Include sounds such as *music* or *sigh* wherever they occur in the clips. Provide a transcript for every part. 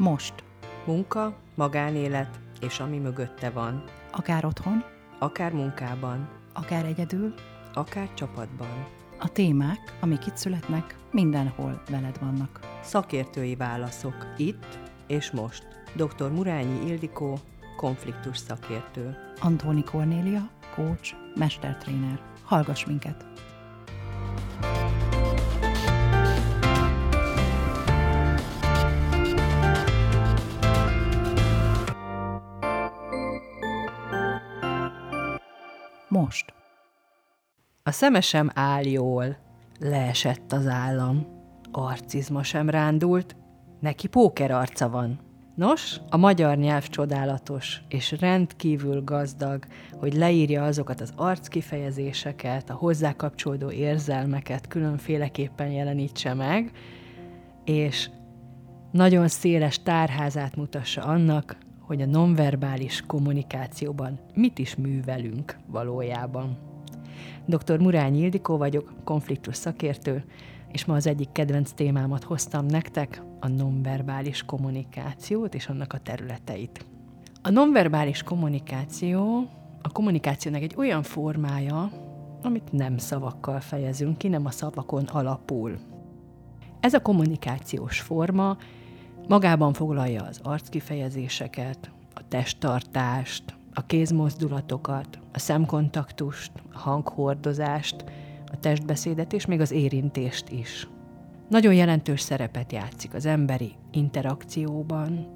Most. Munka, magánélet és ami mögötte van. Akár otthon, Akár munkában, akár egyedül, akár csapatban. a témák, amik itt születnek, mindenhol veled vannak. Szakértői válaszok itt és most. Dr. Murányi Ildikó, konfliktus szakértő. Antóni Kornélia, coach, mestertréner. Hallgass minket! A szeme sem áll jól, leesett az állam, arcizma sem rándult, neki póker arca van. Nos, a magyar nyelv csodálatos és rendkívül gazdag, hogy leírja azokat az arckifejezéseket, a hozzá kapcsolódó érzelmeket különféleképpen jelenítse meg, és nagyon széles tárházát mutassa annak, hogy a nonverbális kommunikációban mit is művelünk valójában. Dr. Murányi Ildikó vagyok, konfliktus szakértő, és ma az egyik kedvenc témámat hoztam nektek, a nonverbális kommunikációt és annak a területeit. A nonverbális kommunikáció a kommunikációnak egy olyan formája, amit nem szavakkal fejezünk ki, nem a szavakon alapul. Ez a kommunikációs forma magában foglalja az arckifejezéseket, a testtartást, a kézmozdulatokat, a szemkontaktust, a hanghordozást, a testbeszédet és még az érintést is. Nagyon jelentős szerepet játszik az emberi interakcióban,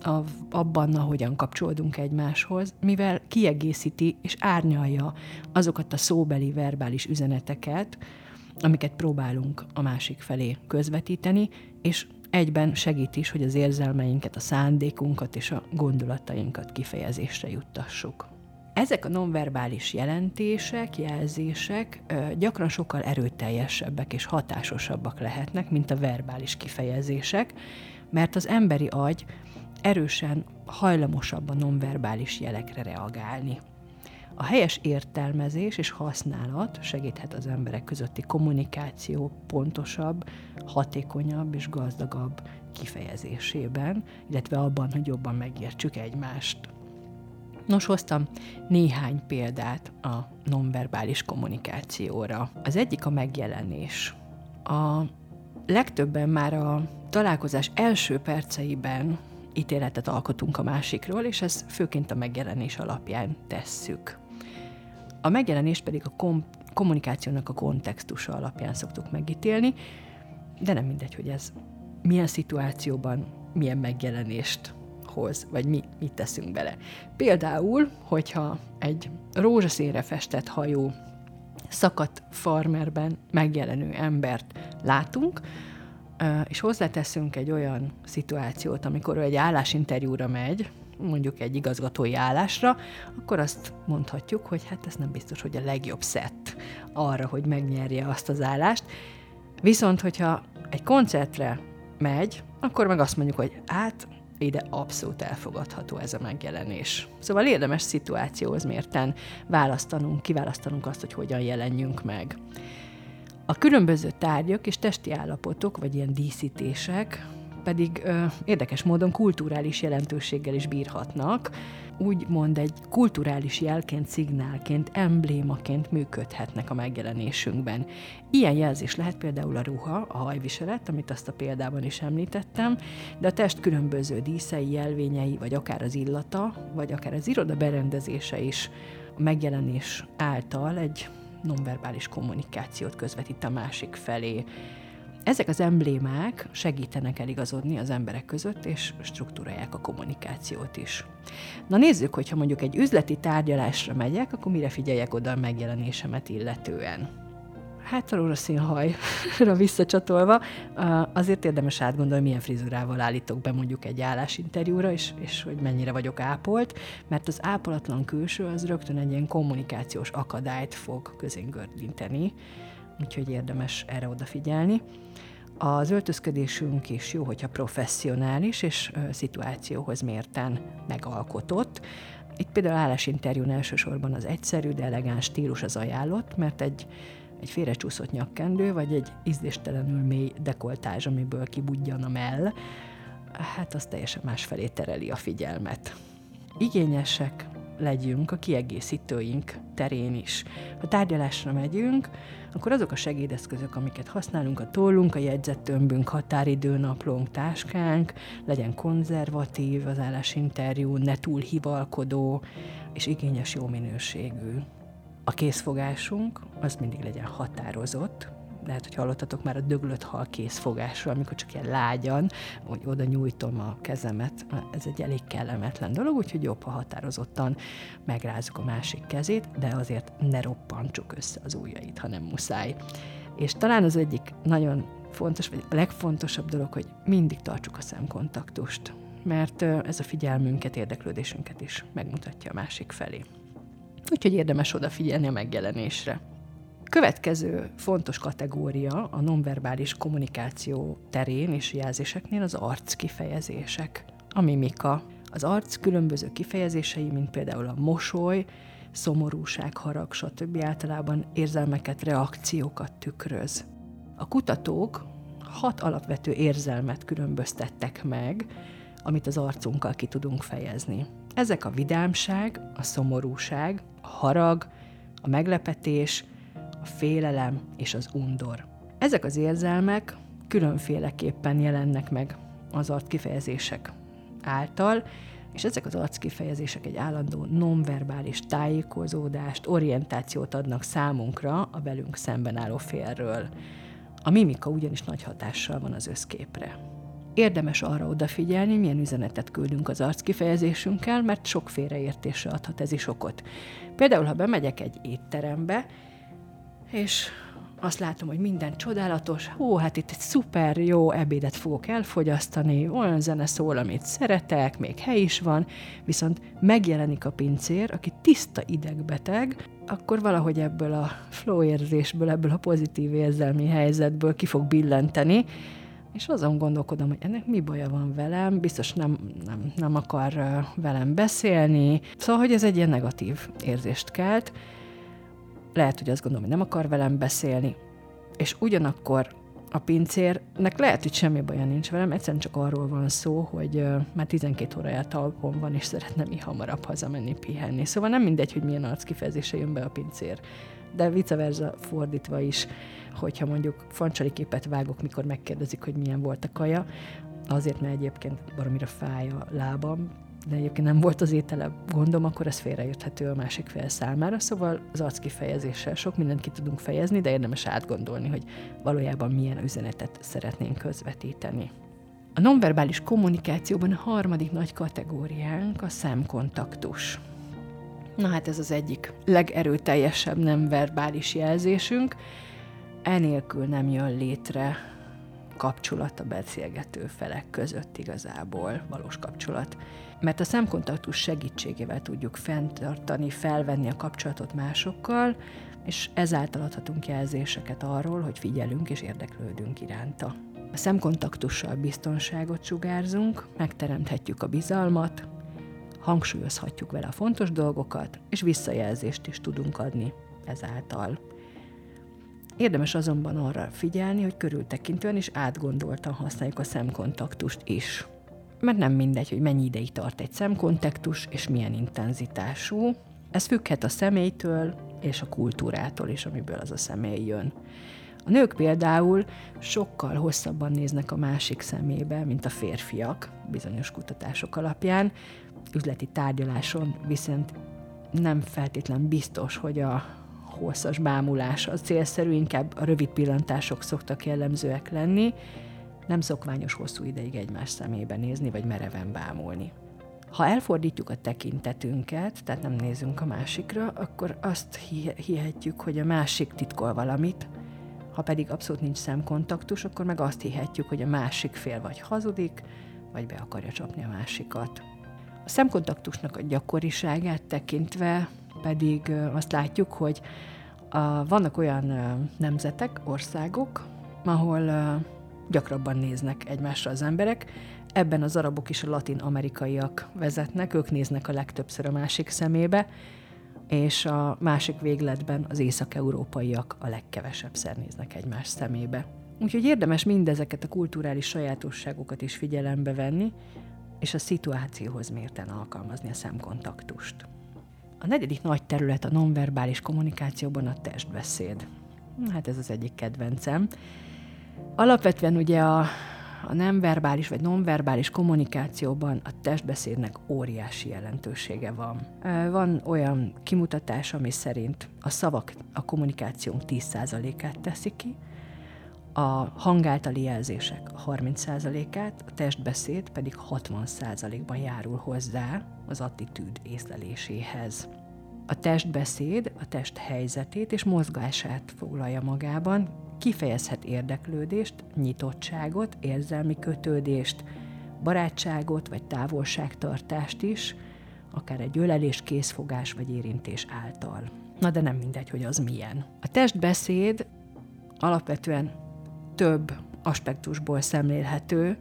abban, ahogyan kapcsolódunk egymáshoz, mivel kiegészíti és árnyalja azokat a szóbeli, verbális üzeneteket, amiket próbálunk a másik felé közvetíteni, és egyben segít is, hogy az érzelmeinket, a szándékunkat és a gondolatainkat kifejezésre juttassuk. Ezek a nonverbális jelentések, jelzések gyakran sokkal erőteljesebbek és hatásosabbak lehetnek, mint a verbális kifejezések, mert az emberi agy erősen hajlamosabb a nonverbális jelekre reagálni. A helyes értelmezés és használat segíthet az emberek közötti kommunikáció pontosabb, hatékonyabb és gazdagabb kifejezésében, illetve abban, hogy jobban megértsük egymást. Nos, hoztam néhány példát a nonverbális kommunikációra. Az egyik a megjelenés. A legtöbben már a találkozás első perceiben ítéletet alkotunk a másikról, és ezt főként a megjelenés alapján tesszük. A megjelenés pedig a kom- kommunikációnak a kontextusa alapján szoktuk megítélni, de nem mindegy, hogy ez milyen szituációban milyen megjelenést hoz, vagy mi mit teszünk bele. Például, hogyha egy rózsaszínre festett hajó szakadt farmerben megjelenő embert látunk, és hozzáteszünk egy olyan szituációt, amikor ő egy állásinterjúra megy, mondjuk egy igazgatói állásra, akkor azt mondhatjuk, hogy hát ez nem biztos, hogy a legjobb szett arra, hogy megnyerje azt az állást. Viszont, hogyha egy koncertre megy, akkor meg azt mondjuk, hogy hát ide abszolút elfogadható ez a megjelenés. Szóval érdemes szituációhoz mérten választanunk, kiválasztanunk azt, hogy hogyan jelenjünk meg. A különböző tárgyak és testi állapotok, vagy ilyen díszítések pedig ö, érdekes módon kulturális jelentőséggel is bírhatnak, úgymond egy kulturális jelként, szignálként, emblémaként működhetnek a megjelenésünkben. Ilyen jelzés lehet például a ruha, a hajviselet, amit azt a példában is említettem, de a test különböző díszei, jelvényei, vagy akár az illata, vagy akár az iroda berendezése is a megjelenés által egy nonverbális kommunikációt közvetít a másik felé. Ezek az emblémák segítenek eligazodni az emberek között, és struktúrálják a kommunikációt is. Na nézzük, hogyha mondjuk egy üzleti tárgyalásra megyek, akkor mire figyeljek oda a megjelenésemet illetően. Hát a rózsaszín hajra *laughs* visszacsatolva, azért érdemes átgondolni, milyen frizurával állítok be mondjuk egy állásinterjúra, és, és hogy mennyire vagyok ápolt, mert az ápolatlan külső az rögtön egy ilyen kommunikációs akadályt fog közéngördíteni, úgyhogy érdemes erre odafigyelni. Az öltözködésünk is jó, hogyha professzionális és szituációhoz mérten megalkotott. Itt például állásinterjún elsősorban az egyszerű, de elegáns stílus az ajánlott, mert egy egy félrecsúszott nyakkendő, vagy egy ízléstelenül mély dekoltázs, amiből kibudjan a mell, hát az teljesen másfelé tereli a figyelmet. Igényesek legyünk a kiegészítőink terén is. Ha tárgyalásra megyünk, akkor azok a segédeszközök, amiket használunk, a tollunk, a jegyzettömbünk, határidőnaplónk, táskánk, legyen konzervatív az állásinterjú, ne túl hivalkodó, és igényes jó minőségű. A készfogásunk az mindig legyen határozott, lehet, hogy hallottatok már a döglött hal készfogásról, amikor csak ilyen lágyan, hogy oda nyújtom a kezemet, ez egy elég kellemetlen dolog, úgyhogy jobb, ha határozottan megrázzuk a másik kezét, de azért ne roppantsuk össze az ujjait, ha nem muszáj. És talán az egyik nagyon fontos, vagy a legfontosabb dolog, hogy mindig tartsuk a szemkontaktust, mert ez a figyelmünket, érdeklődésünket is megmutatja a másik felé. Úgyhogy érdemes odafigyelni a megjelenésre. Következő fontos kategória a nonverbális kommunikáció terén és jelzéseknél az arc kifejezések, a mimika. Az arc különböző kifejezései, mint például a mosoly, szomorúság, harag, stb. általában érzelmeket, reakciókat tükröz. A kutatók hat alapvető érzelmet különböztettek meg, amit az arcunkkal ki tudunk fejezni. Ezek a vidámság, a szomorúság, a harag, a meglepetés, a félelem és az undor. Ezek az érzelmek különféleképpen jelennek meg az arckifejezések által, és ezek az arckifejezések egy állandó nonverbális tájékozódást, orientációt adnak számunkra a velünk szemben álló félről. A mimika ugyanis nagy hatással van az összképre. Érdemes arra odafigyelni, milyen üzenetet küldünk az arckifejezésünkkel, mert sok félreértésre adhat ez is okot. Például, ha bemegyek egy étterembe, és azt látom, hogy minden csodálatos, ó, hát itt egy szuper jó ebédet fogok elfogyasztani, olyan zene szól, amit szeretek, még hely is van, viszont megjelenik a pincér, aki tiszta idegbeteg, akkor valahogy ebből a flow érzésből, ebből a pozitív érzelmi helyzetből ki fog billenteni, és azon gondolkodom, hogy ennek mi baja van velem, biztos nem, nem, nem akar velem beszélni, szóval, hogy ez egy ilyen negatív érzést kelt, lehet, hogy azt gondolom, hogy nem akar velem beszélni, és ugyanakkor a pincérnek lehet, hogy semmi baja nincs velem, egyszerűen csak arról van szó, hogy már 12 óráját talpon van, és szeretne mi hamarabb hazamenni pihenni. Szóval nem mindegy, hogy milyen arckifejezése jön be a pincér. De vice versa fordítva is, hogyha mondjuk fancsali képet vágok, mikor megkérdezik, hogy milyen volt a kaja, azért, mert egyébként baromira fáj a lábam, de egyébként nem volt az étele gondom, akkor ez félrejöthető a másik fél számára, szóval az arckifejezéssel sok mindent ki tudunk fejezni, de érdemes átgondolni, hogy valójában milyen üzenetet szeretnénk közvetíteni. A nonverbális kommunikációban a harmadik nagy kategóriánk a szemkontaktus. Na hát ez az egyik legerőteljesebb nem verbális jelzésünk, enélkül nem jön létre kapcsolat a beszélgető felek között igazából, valós kapcsolat. Mert a szemkontaktus segítségével tudjuk fenntartani, felvenni a kapcsolatot másokkal, és ezáltal adhatunk jelzéseket arról, hogy figyelünk és érdeklődünk iránta. A szemkontaktussal biztonságot sugárzunk, megteremthetjük a bizalmat, hangsúlyozhatjuk vele a fontos dolgokat, és visszajelzést is tudunk adni ezáltal. Érdemes azonban arra figyelni, hogy körültekintően és átgondoltan használjuk a szemkontaktust is. Mert nem mindegy, hogy mennyi ideig tart egy szemkontaktus, és milyen intenzitású. Ez függhet a személytől és a kultúrától is, amiből az a személy jön. A nők például sokkal hosszabban néznek a másik szemébe, mint a férfiak, bizonyos kutatások alapján. Üzleti tárgyaláson viszont nem feltétlen biztos, hogy a hosszas bámulás az célszerű, inkább a rövid pillantások szoktak jellemzőek lenni, nem szokványos hosszú ideig egymás szemébe nézni, vagy mereven bámulni. Ha elfordítjuk a tekintetünket, tehát nem nézünk a másikra, akkor azt hihetjük, hogy a másik titkol valamit, ha pedig abszolút nincs szemkontaktus, akkor meg azt hihetjük, hogy a másik fél vagy hazudik, vagy be akarja csapni a másikat. A szemkontaktusnak a gyakoriságát tekintve pedig azt látjuk, hogy a, vannak olyan nemzetek, országok, ahol gyakrabban néznek egymásra az emberek. Ebben az arabok és a latin-amerikaiak vezetnek, ők néznek a legtöbbször a másik szemébe, és a másik végletben az észak-európaiak a legkevesebb szer néznek egymás szemébe. Úgyhogy érdemes mindezeket a kulturális sajátosságokat is figyelembe venni, és a szituációhoz mérten alkalmazni a szemkontaktust. A negyedik nagy terület a nonverbális kommunikációban a testbeszéd. Hát ez az egyik kedvencem. Alapvetően ugye a a nem vagy nonverbális kommunikációban a testbeszédnek óriási jelentősége van. Van olyan kimutatás, ami szerint a szavak a kommunikációnk 10%-át teszi ki, a hangáltali jelzések a 30%-át, a testbeszéd pedig 60%-ban járul hozzá az attitűd észleléséhez. A testbeszéd a test helyzetét és mozgását foglalja magában, kifejezhet érdeklődést, nyitottságot, érzelmi kötődést, barátságot vagy távolságtartást is, akár egy ölelés, készfogás vagy érintés által. Na de nem mindegy, hogy az milyen. A testbeszéd alapvetően több aspektusból szemlélhető,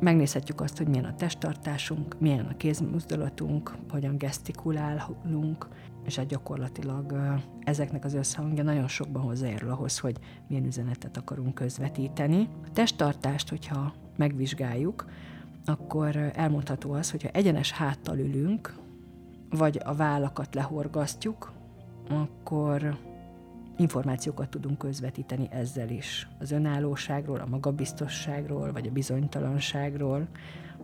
megnézhetjük azt, hogy milyen a testtartásunk, milyen a kézmozdulatunk, hogyan gesztikulálunk, és hát gyakorlatilag ezeknek az összhangja nagyon sokban hozzájárul ahhoz, hogy milyen üzenetet akarunk közvetíteni. A testtartást, hogyha megvizsgáljuk, akkor elmondható az, hogyha egyenes háttal ülünk, vagy a vállakat lehorgasztjuk, akkor információkat tudunk közvetíteni ezzel is. Az önállóságról, a magabiztosságról, vagy a bizonytalanságról,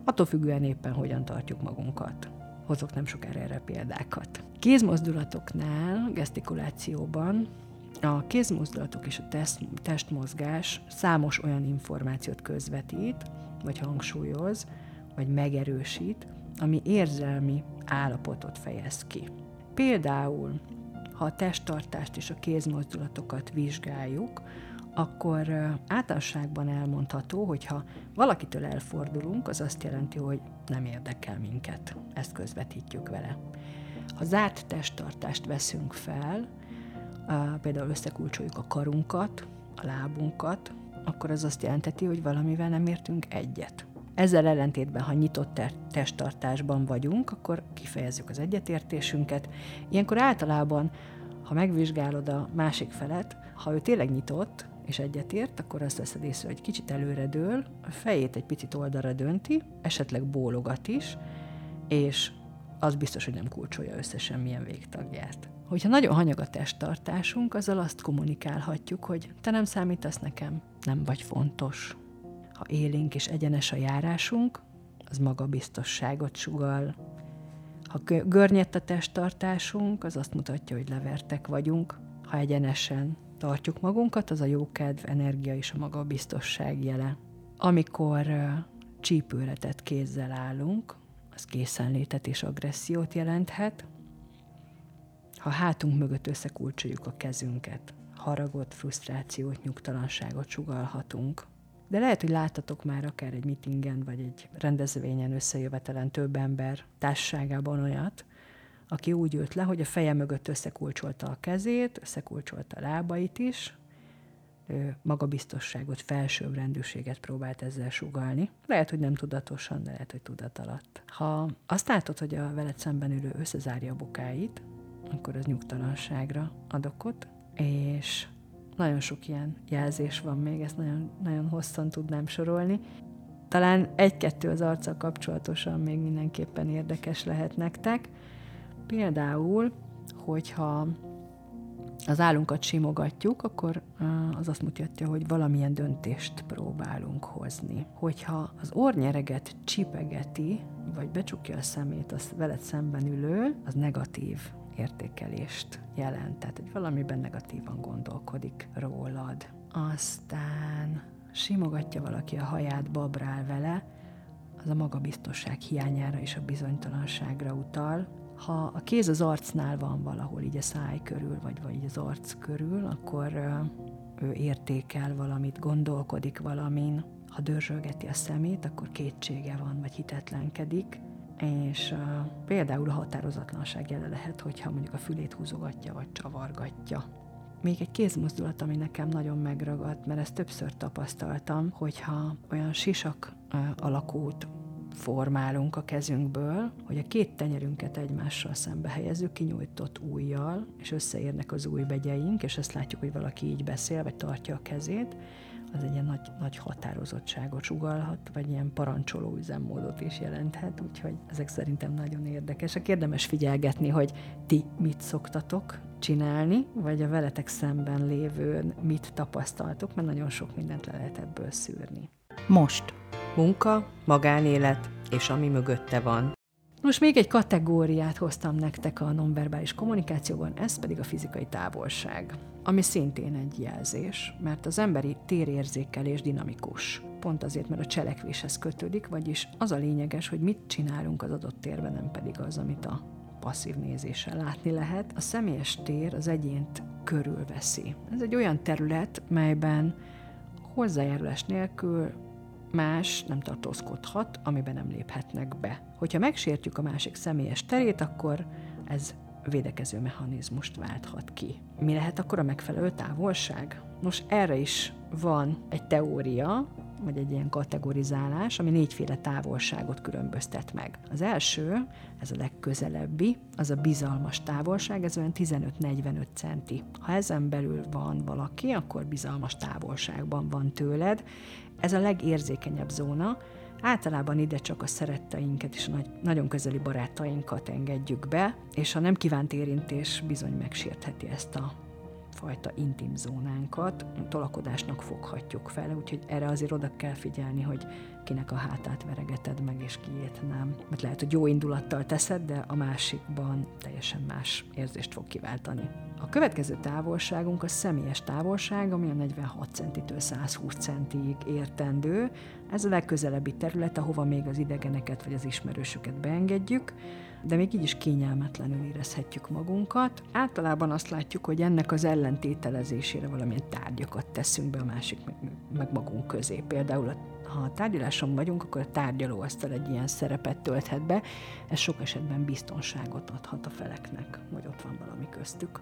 attól függően éppen hogyan tartjuk magunkat. Hozok nem sokára erre példákat. Kézmozdulatoknál, gesztikulációban a kézmozdulatok és a test, testmozgás számos olyan információt közvetít, vagy hangsúlyoz, vagy megerősít, ami érzelmi állapotot fejez ki. Például ha a testtartást és a kézmozdulatokat vizsgáljuk, akkor általánosságban elmondható, hogy ha valakitől elfordulunk, az azt jelenti, hogy nem érdekel minket. Ezt közvetítjük vele. Ha zárt testtartást veszünk fel, például összekulcsoljuk a karunkat, a lábunkat, akkor az azt jelenteti, hogy valamivel nem értünk egyet. Ezzel ellentétben, ha nyitott testtartásban vagyunk, akkor kifejezzük az egyetértésünket. Ilyenkor általában, ha megvizsgálod a másik felet, ha ő tényleg nyitott és egyetért, akkor azt veszed észre, hogy kicsit előre dől, a fejét egy picit oldalra dönti, esetleg bólogat is, és az biztos, hogy nem kulcsolja össze semmilyen végtagját. Hogyha nagyon hanyag a testtartásunk, azzal azt kommunikálhatjuk, hogy te nem számítasz nekem, nem vagy fontos, ha élénk és egyenes a járásunk, az magabiztosságot sugal. Ha görnyett a testtartásunk, az azt mutatja, hogy levertek vagyunk. Ha egyenesen tartjuk magunkat, az a jókedv, energia és a magabiztosság jele. Amikor csípőre tett kézzel állunk, az készenlétet és agressziót jelenthet. Ha hátunk mögött összekulcsoljuk a kezünket, haragot, frusztrációt, nyugtalanságot sugalhatunk. De lehet, hogy láttatok már akár egy mitingen, vagy egy rendezvényen összejövetelen több ember társaságában olyat, aki úgy ült le, hogy a feje mögött összekulcsolta a kezét, összekulcsolta a lábait is, ő magabiztosságot, felsőbbrendűséget próbált ezzel sugalni. Lehet, hogy nem tudatosan, de lehet, hogy tudat alatt. Ha azt látod, hogy a veled szemben ülő összezárja a bokáit, akkor az nyugtalanságra ad okot, és nagyon sok ilyen jelzés van még, ezt nagyon, nagyon hosszan tudnám sorolni. Talán egy-kettő az arccal kapcsolatosan még mindenképpen érdekes lehet nektek. Például, hogyha az állunkat simogatjuk, akkor az azt mutatja, hogy valamilyen döntést próbálunk hozni. Hogyha az ornyereget csipegeti, vagy becsukja a szemét az veled szemben ülő, az negatív értékelést jelent, tehát hogy valamiben negatívan gondolkodik rólad. Aztán simogatja valaki a haját, babrál vele, az a magabiztosság hiányára és a bizonytalanságra utal. Ha a kéz az arcnál van valahol, így a száj körül, vagy, vagy az arc körül, akkor ő értékel valamit, gondolkodik valamin. Ha dörzsölgeti a szemét, akkor kétsége van, vagy hitetlenkedik és például a határozatlanság jele lehet, hogyha mondjuk a fülét húzogatja vagy csavargatja. Még egy kézmozdulat, ami nekem nagyon megragadt, mert ezt többször tapasztaltam, hogyha olyan sisak alakút formálunk a kezünkből, hogy a két tenyerünket egymással szembe helyezzük, kinyújtott ujjal, és összeérnek az újbegyeink, és ezt látjuk, hogy valaki így beszél, vagy tartja a kezét, az egy ilyen nagy, nagy határozottságot sugalhat, vagy ilyen parancsoló üzemmódot is jelenthet, úgyhogy ezek szerintem nagyon érdekesek. Érdemes figyelgetni, hogy ti mit szoktatok csinálni, vagy a veletek szemben lévőn mit tapasztaltok, mert nagyon sok mindent le lehet ebből szűrni. Most. Munka, magánélet, és ami mögötte van. Most még egy kategóriát hoztam nektek a nonverbális kommunikációban, ez pedig a fizikai távolság, ami szintén egy jelzés, mert az emberi térérzékelés dinamikus. Pont azért, mert a cselekvéshez kötődik, vagyis az a lényeges, hogy mit csinálunk az adott térben, nem pedig az, amit a passzív nézéssel látni lehet. A személyes tér az egyént körülveszi. Ez egy olyan terület, melyben hozzájárulás nélkül más nem tartózkodhat, amiben nem léphetnek be. Hogyha megsértjük a másik személyes terét, akkor ez védekező mechanizmust válthat ki. Mi lehet akkor a megfelelő távolság? Nos, erre is van egy teória, vagy egy ilyen kategorizálás, ami négyféle távolságot különböztet meg. Az első, ez a legközelebbi, az a bizalmas távolság, ez olyan 15-45 centi. Ha ezen belül van valaki, akkor bizalmas távolságban van tőled. Ez a legérzékenyebb zóna, Általában ide csak a szeretteinket és nagy, nagyon közeli barátainkat engedjük be, és a nem kívánt érintés bizony megsértheti ezt a fajta intim zónánkat tolakodásnak foghatjuk fel, úgyhogy erre azért oda kell figyelni, hogy kinek a hátát veregeted meg, és kiét nem. Mert lehet, hogy jó indulattal teszed, de a másikban teljesen más érzést fog kiváltani. A következő távolságunk a személyes távolság, ami a 46 centitől 120 centig értendő. Ez a legközelebbi terület, ahova még az idegeneket vagy az ismerősöket beengedjük de még így is kényelmetlenül érezhetjük magunkat. Általában azt látjuk, hogy ennek az ellentételezésére valamilyen tárgyakat teszünk be a másik meg, meg magunk közé. Például ha a tárgyaláson vagyunk, akkor a tárgyalóasztal egy ilyen szerepet tölthet be, ez sok esetben biztonságot adhat a feleknek, hogy ott van valami köztük.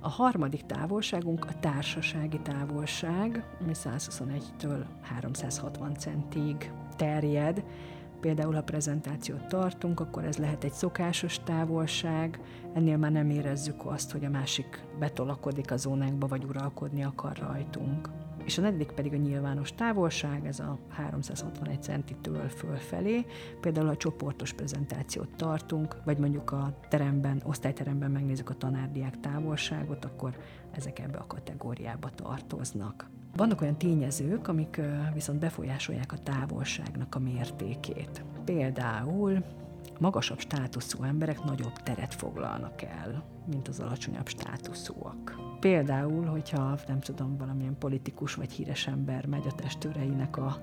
A harmadik távolságunk a társasági távolság, ami 121-től 360 centig terjed, Például, ha prezentációt tartunk, akkor ez lehet egy szokásos távolság, ennél már nem érezzük azt, hogy a másik betolakodik a zónánkba, vagy uralkodni akar rajtunk. És a negyedik pedig a nyilvános távolság, ez a 361 centitől fölfelé. Például, ha csoportos prezentációt tartunk, vagy mondjuk a teremben, osztályteremben megnézzük a tanárdiák távolságot, akkor ezek ebbe a kategóriába tartoznak. Vannak olyan tényezők, amik viszont befolyásolják a távolságnak a mértékét. Például magasabb státuszú emberek nagyobb teret foglalnak el, mint az alacsonyabb státuszúak. Például, hogyha nem tudom, valamilyen politikus vagy híres ember megy a testőreinek a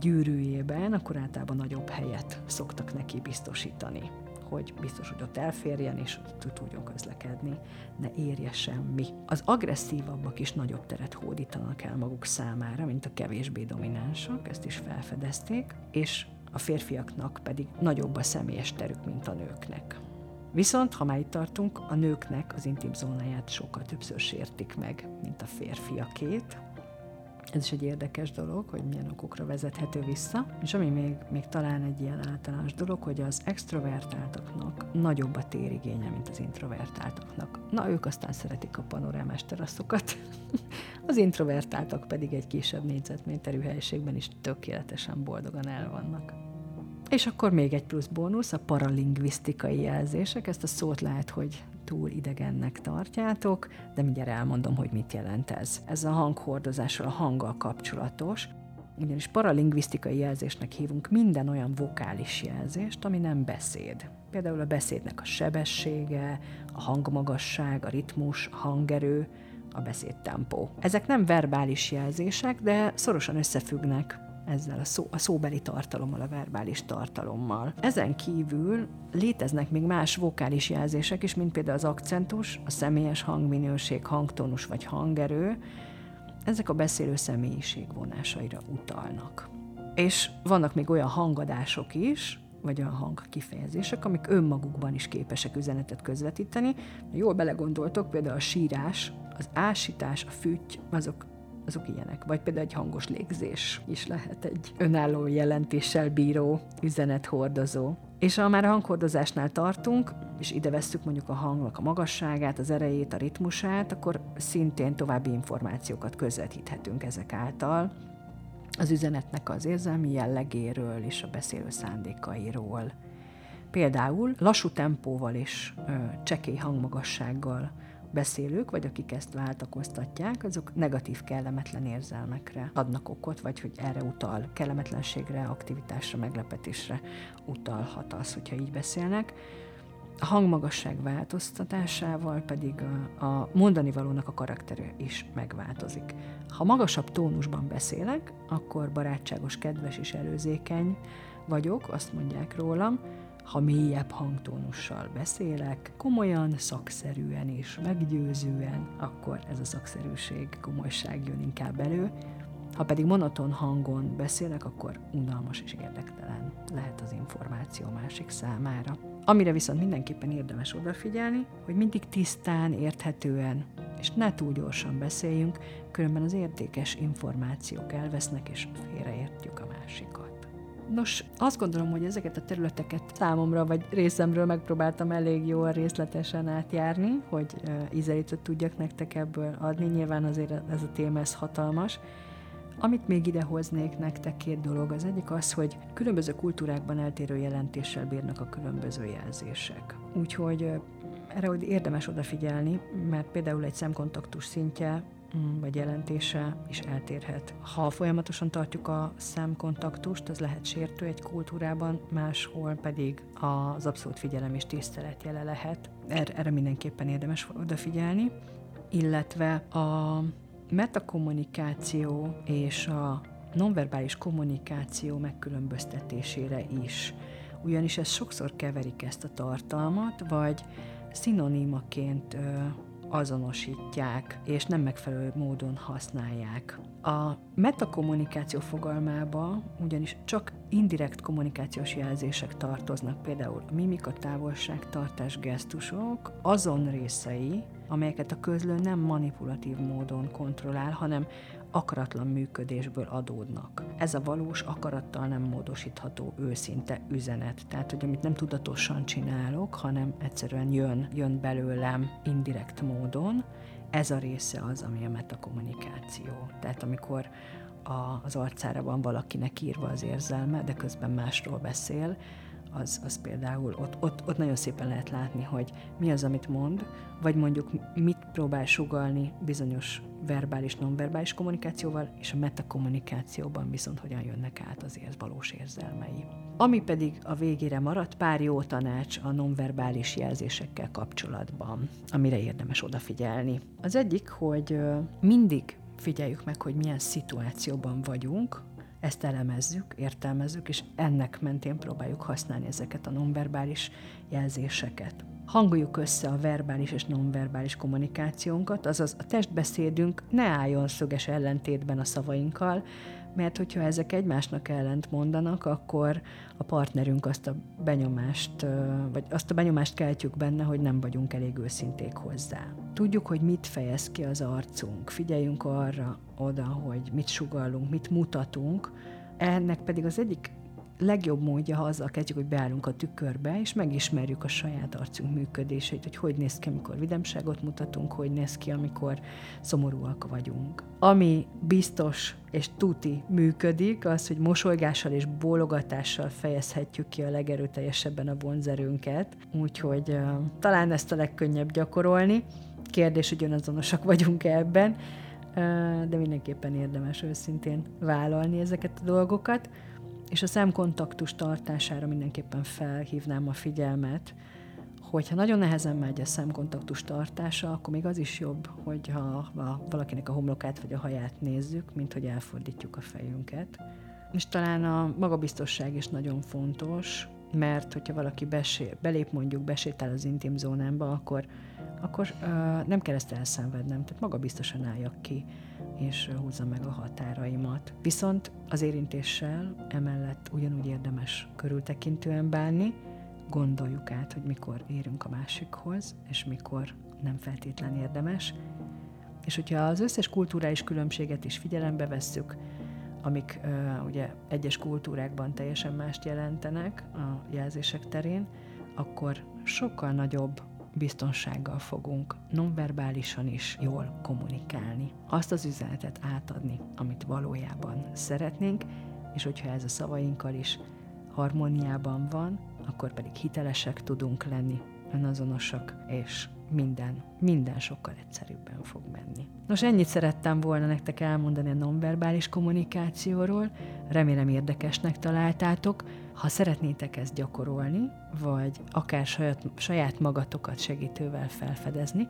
gyűrűjében, akkor általában nagyobb helyet szoktak neki biztosítani hogy biztos, hogy ott elférjen, és tudjon közlekedni, ne érje semmi. Az agresszívabbak is nagyobb teret hódítanak el maguk számára, mint a kevésbé dominánsak, ezt is felfedezték, és a férfiaknak pedig nagyobb a személyes terük, mint a nőknek. Viszont, ha már itt tartunk, a nőknek az intim zónáját sokkal többször sértik meg, mint a férfiakét, ez is egy érdekes dolog, hogy milyen okokra vezethető vissza. És ami még, még talán egy ilyen általános dolog, hogy az extrovertáltaknak nagyobb a térigénye, mint az introvertáltaknak. Na, ők aztán szeretik a panorámás teraszokat. *laughs* az introvertáltak pedig egy kisebb négyzetméterű helyiségben is tökéletesen boldogan el vannak. És akkor még egy plusz bónusz, a paralingvisztikai jelzések. Ezt a szót lehet, hogy túl idegennek tartjátok, de mindjárt elmondom, hogy mit jelent ez. Ez a hanghordozással, a hanggal kapcsolatos, ugyanis paralingvisztikai jelzésnek hívunk minden olyan vokális jelzést, ami nem beszéd. Például a beszédnek a sebessége, a hangmagasság, a ritmus, a hangerő, a beszédtempó. Ezek nem verbális jelzések, de szorosan összefüggnek ezzel a, szó, a szóbeli tartalommal, a verbális tartalommal. Ezen kívül léteznek még más vokális jelzések is, mint például az akcentus, a személyes hangminőség, hangtónus vagy hangerő. Ezek a beszélő személyiség vonásaira utalnak. És vannak még olyan hangadások is, vagy olyan hangkifejezések, amik önmagukban is képesek üzenetet közvetíteni. Jól belegondoltok, például a sírás, az ásítás, a fütty, azok azok ilyenek. Vagy például egy hangos légzés is lehet egy önálló jelentéssel bíró üzenethordozó. És ha már a hanghordozásnál tartunk, és ide vesszük mondjuk a hangnak a magasságát, az erejét, a ritmusát, akkor szintén további információkat közvetíthetünk ezek által az üzenetnek az érzelmi jellegéről és a beszélő szándékairól. Például lassú tempóval és ö, csekély hangmagassággal beszélők, vagy akik ezt váltakoztatják, azok negatív, kellemetlen érzelmekre adnak okot, vagy hogy erre utal, kellemetlenségre, aktivitásra, meglepetésre utalhat az, hogyha így beszélnek. A hangmagasság változtatásával pedig a, a mondani valónak a karaktere is megváltozik. Ha magasabb tónusban beszélek, akkor barátságos, kedves és előzékeny vagyok, azt mondják rólam, ha mélyebb hangtónussal beszélek, komolyan, szakszerűen és meggyőzően, akkor ez a szakszerűség, komolyság jön inkább elő. Ha pedig monoton hangon beszélek, akkor unalmas és érdektelen lehet az információ másik számára. Amire viszont mindenképpen érdemes odafigyelni, hogy mindig tisztán, érthetően és ne túl gyorsan beszéljünk, különben az értékes információk elvesznek és félreértjük a másikat. Nos, azt gondolom, hogy ezeket a területeket számomra vagy részemről megpróbáltam elég jól részletesen átjárni, hogy ízelítőt tudjak nektek ebből adni. Nyilván azért ez a téma ez hatalmas. Amit még idehoznék nektek két dolog. Az egyik az, hogy különböző kultúrákban eltérő jelentéssel bírnak a különböző jelzések. Úgyhogy erre hogy érdemes odafigyelni, mert például egy szemkontaktus szintje vagy jelentése is eltérhet. Ha folyamatosan tartjuk a szemkontaktust, az lehet sértő egy kultúrában, máshol pedig az abszolút figyelem és tisztelet jele lehet. Erre, erre mindenképpen érdemes odafigyelni. Illetve a metakommunikáció és a nonverbális kommunikáció megkülönböztetésére is. Ugyanis ez sokszor keverik ezt a tartalmat, vagy szinonimaként azonosítják, és nem megfelelő módon használják. A metakommunikáció fogalmába ugyanis csak indirekt kommunikációs jelzések tartoznak, például a mimika, távolságtartás, gesztusok, azon részei, amelyeket a közlő nem manipulatív módon kontrollál, hanem akaratlan működésből adódnak. Ez a valós akarattal nem módosítható őszinte üzenet. Tehát, hogy amit nem tudatosan csinálok, hanem egyszerűen jön, jön belőlem indirekt módon, ez a része az, ami a metakommunikáció. Tehát amikor a, az arcára van valakinek írva az érzelme, de közben másról beszél, az, az például ott, ott, ott nagyon szépen lehet látni, hogy mi az, amit mond, vagy mondjuk mit próbál sugalni bizonyos verbális, nonverbális kommunikációval, és a metakommunikációban viszont hogyan jönnek át az érz, valós érzelmei. Ami pedig a végére maradt, pár jó tanács a nonverbális jelzésekkel kapcsolatban, amire érdemes odafigyelni. Az egyik, hogy mindig figyeljük meg, hogy milyen szituációban vagyunk, ezt elemezzük, értelmezzük, és ennek mentén próbáljuk használni ezeket a nonverbális jelzéseket. Hangoljuk össze a verbális és nonverbális kommunikációnkat, azaz a testbeszédünk ne álljon szöges ellentétben a szavainkkal, mert hogyha ezek egymásnak ellent mondanak, akkor a partnerünk azt a benyomást, vagy azt a benyomást keltjük benne, hogy nem vagyunk elég őszinték hozzá. Tudjuk, hogy mit fejez ki az arcunk, figyeljünk arra oda, hogy mit sugallunk, mit mutatunk, ennek pedig az egyik legjobb módja, ha azzal kezdjük, hogy beállunk a tükörbe, és megismerjük a saját arcunk működését, hogy hogy néz ki, amikor vidamságot mutatunk, hogy néz ki, amikor szomorúak vagyunk. Ami biztos és tuti működik, az, hogy mosolygással és bólogatással fejezhetjük ki a legerőteljesebben a vonzerőnket, úgyhogy uh, talán ezt a legkönnyebb gyakorolni. Kérdés, hogy önazonosak vagyunk ebben, uh, de mindenképpen érdemes őszintén vállalni ezeket a dolgokat és a szemkontaktus tartására mindenképpen felhívnám a figyelmet, hogyha nagyon nehezen megy a szemkontaktus tartása, akkor még az is jobb, hogyha valakinek a homlokát vagy a haját nézzük, mint hogy elfordítjuk a fejünket. És talán a magabiztosság is nagyon fontos, mert hogyha valaki besé, belép mondjuk, besétál az intim zónámba, akkor, akkor uh, nem kell ezt elszenvednem, tehát magabiztosan álljak ki és húzza meg a határaimat. Viszont az érintéssel emellett ugyanúgy érdemes körültekintően bánni, gondoljuk át, hogy mikor érünk a másikhoz, és mikor nem feltétlen érdemes. És hogyha az összes kulturális különbséget is figyelembe vesszük, amik uh, ugye egyes kultúrákban teljesen mást jelentenek a jelzések terén, akkor sokkal nagyobb biztonsággal fogunk nonverbálisan is jól kommunikálni. Azt az üzenetet átadni, amit valójában szeretnénk, és hogyha ez a szavainkkal is harmóniában van, akkor pedig hitelesek tudunk lenni, önazonosak, és minden, minden sokkal egyszerűbben fog menni. Nos, ennyit szerettem volna nektek elmondani a nonverbális kommunikációról, remélem érdekesnek találtátok. Ha szeretnétek ezt gyakorolni, vagy akár saját, saját magatokat segítővel felfedezni,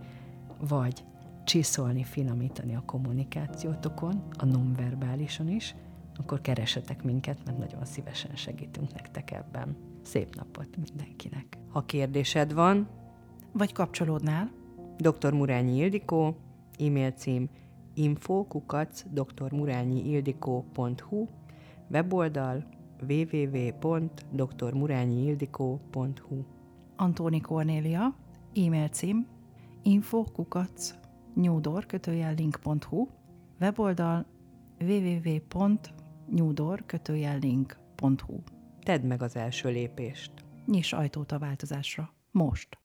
vagy csiszolni, finomítani a kommunikációtokon, a nonverbálison is, akkor keresetek minket, mert nagyon szívesen segítünk nektek ebben. Szép napot mindenkinek! Ha kérdésed van, vagy kapcsolódnál, Dr. Murányi Ildikó, e-mail cím infokukac drmurányiildikó.hu, weboldal www.drmurányiildikó.hu Antóni Kornélia, e-mail cím infokukac nyúdor link.hu, weboldal www.nyúdor link.hu Tedd meg az első lépést. Nyiss ajtót a változásra. Most!